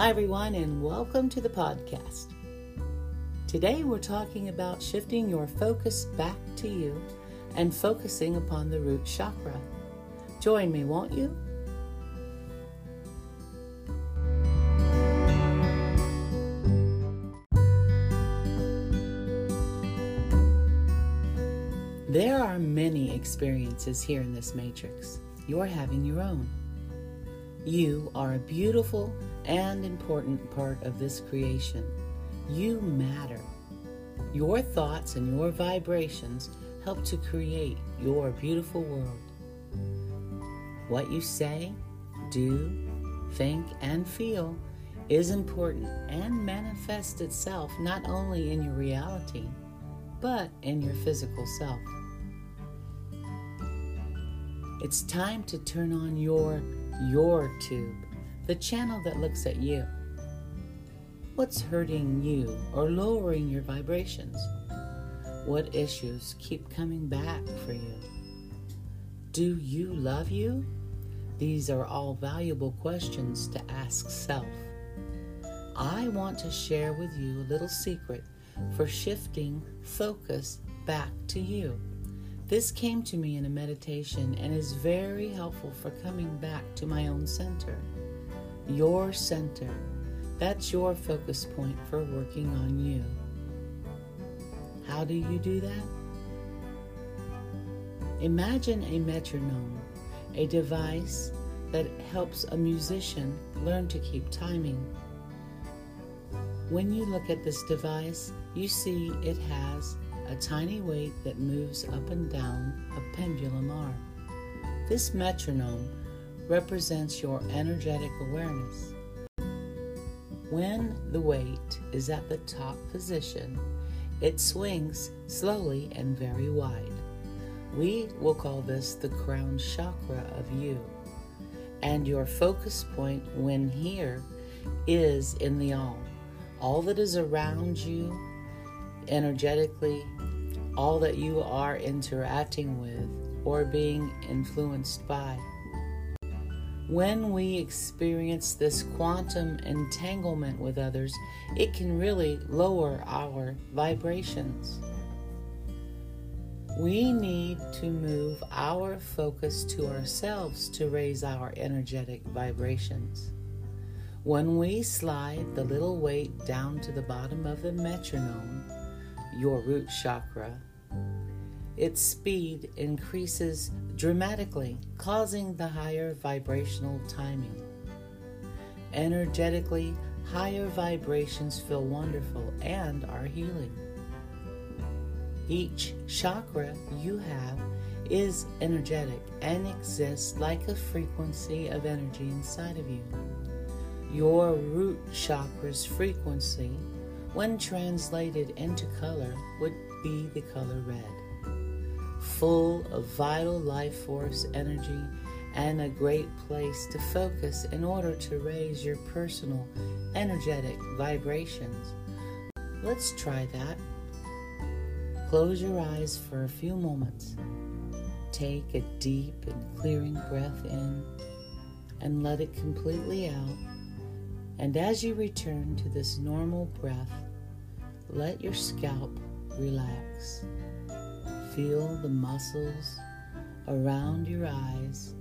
Hi, everyone, and welcome to the podcast. Today, we're talking about shifting your focus back to you and focusing upon the root chakra. Join me, won't you? There are many experiences here in this matrix. You're having your own. You are a beautiful and important part of this creation. You matter. Your thoughts and your vibrations help to create your beautiful world. What you say, do, think, and feel is important and manifests itself not only in your reality, but in your physical self. It's time to turn on your your tube, the channel that looks at you. What's hurting you or lowering your vibrations? What issues keep coming back for you? Do you love you? These are all valuable questions to ask self. I want to share with you a little secret for shifting focus back to you. This came to me in a meditation and is very helpful for coming back to my own center. Your center. That's your focus point for working on you. How do you do that? Imagine a metronome, a device that helps a musician learn to keep timing. When you look at this device, you see it has a tiny weight that moves up and down a pendulum arm. This metronome represents your energetic awareness. When the weight is at the top position, it swings slowly and very wide. We will call this the crown chakra of you. And your focus point when here is in the all. All that is around you energetically all that you are interacting with or being influenced by. When we experience this quantum entanglement with others, it can really lower our vibrations. We need to move our focus to ourselves to raise our energetic vibrations. When we slide the little weight down to the bottom of the metronome, your root chakra, its speed increases dramatically, causing the higher vibrational timing. Energetically, higher vibrations feel wonderful and are healing. Each chakra you have is energetic and exists like a frequency of energy inside of you. Your root chakra's frequency when translated into color, would be the color red. Full of vital life force energy and a great place to focus in order to raise your personal energetic vibrations. Let's try that. Close your eyes for a few moments. Take a deep and clearing breath in and let it completely out and as you return to this normal breath, let your scalp relax. Feel the muscles around your eyes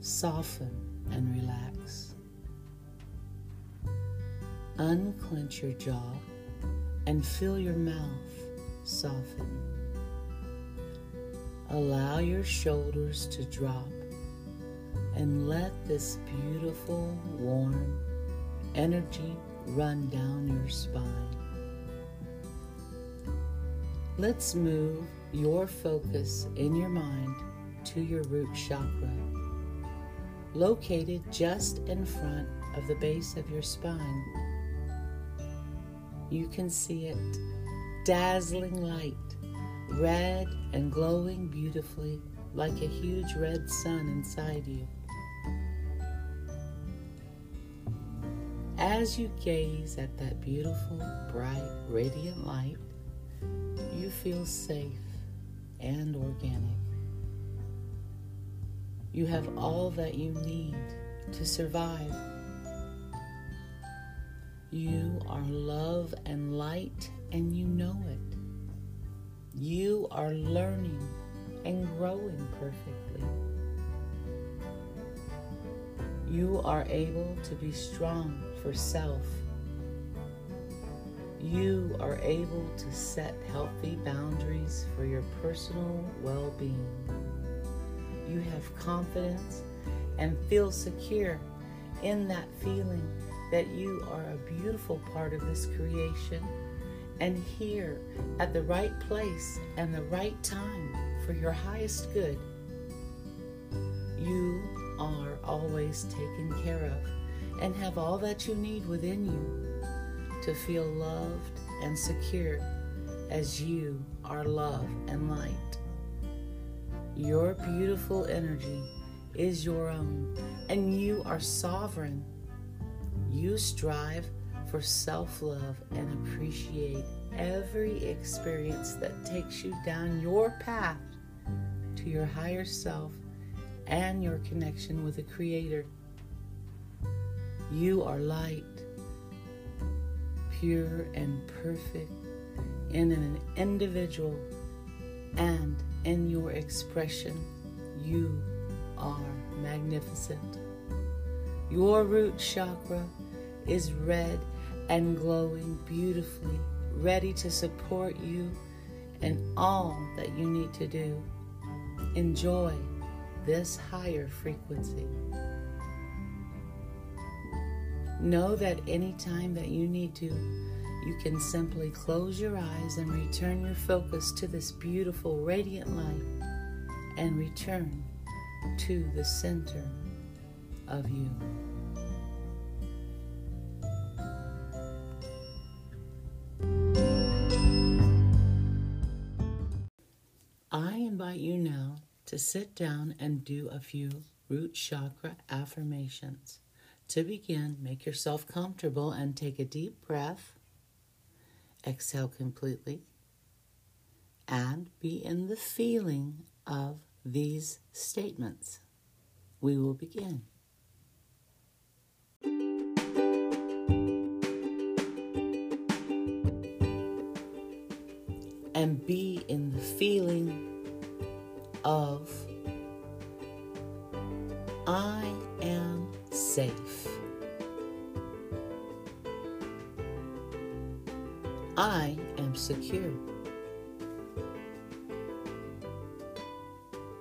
soften and relax. Unclench your jaw and feel your mouth soften. Allow your shoulders to drop and let this beautiful, warm, energy run down your spine. Let's move your focus in your mind to your root chakra, located just in front of the base of your spine. You can see it, dazzling light, red and glowing beautifully like a huge red sun inside you. As you gaze at that beautiful, bright, radiant light, you feel safe and organic. You have all that you need to survive. You are love and light, and you know it. You are learning and growing perfectly. You are able to be strong for self. You are able to set healthy boundaries for your personal well being. You have confidence and feel secure in that feeling that you are a beautiful part of this creation and here at the right place and the right time for your highest good. You are always taken care of and have all that you need within you to feel loved and secure as you are love and light. Your beautiful energy is your own, and you are sovereign. You strive for self love and appreciate every experience that takes you down your path to your higher self and your connection with the Creator. You are light, pure and perfect in an individual and in your expression. You are magnificent. Your root chakra is red and glowing beautifully, ready to support you in all that you need to do. Enjoy this higher frequency. Know that anytime that you need to, you can simply close your eyes and return your focus to this beautiful radiant light and return to the center of you. I invite you now to sit down and do a few root chakra affirmations. To begin, make yourself comfortable and take a deep breath. Exhale completely and be in the feeling of these statements. We will begin. And be in the feeling of I am safe. I am secure.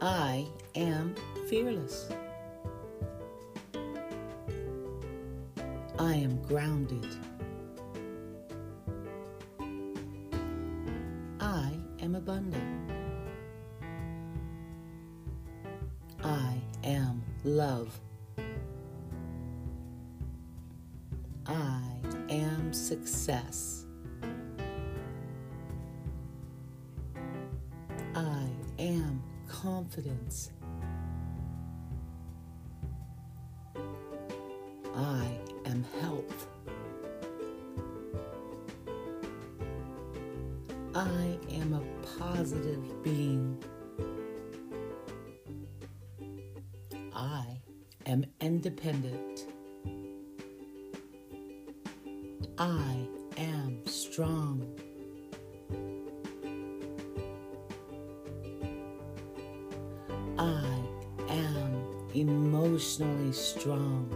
I am fearless. I am grounded. I am abundant. I am love. I am success. I am health. I am a positive being. I am independent. I am strong. Emotionally strong.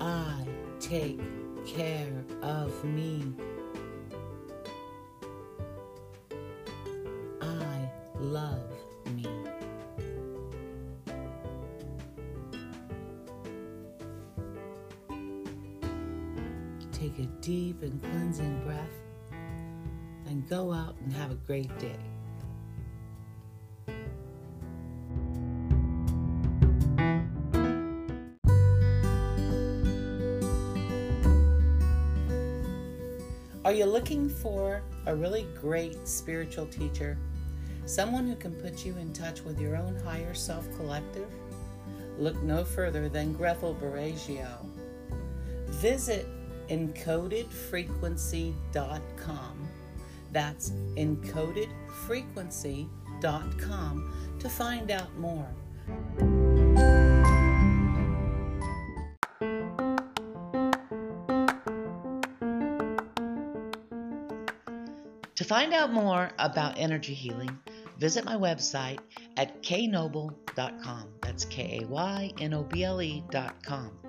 I take care of me. I love me. Take a deep and cleansing breath and go out and have a great day. Are you looking for a really great spiritual teacher? Someone who can put you in touch with your own higher self collective? Look no further than Grethel Baragio. Visit encodedfrequency.com. That's encodedfrequency.com to find out more. To find out more about energy healing, visit my website at kaynoble.com. That's K A Y N O B L E.com.